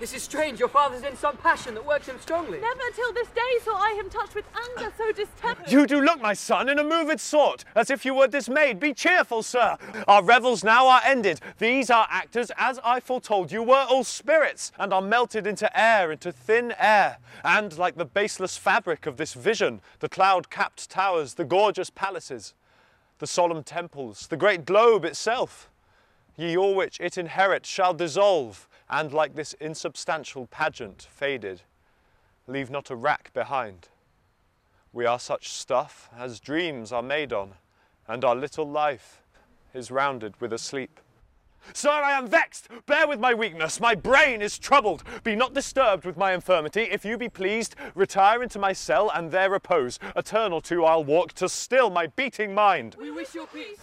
This is strange. Your father's in some passion that works him strongly. Never till this day saw I him touched with anger so distempered. You do look, my son, in a moved sort, as if you were dismayed. Be cheerful, sir. Our revels now are ended. These our actors, as I foretold you, were all spirits, and are melted into air, into thin air. And like the baseless fabric of this vision, the cloud-capped towers, the gorgeous palaces, the solemn temples, the great globe itself, ye all which it inherit shall dissolve, and like this insubstantial pageant faded, leave not a rack behind. We are such stuff as dreams are made on, and our little life is rounded with a sleep. Sir, I am vexed. Bear with my weakness. My brain is troubled. Be not disturbed with my infirmity. If you be pleased, retire into my cell and there repose. Eternal too I'll walk to still my beating mind. We wish your peace.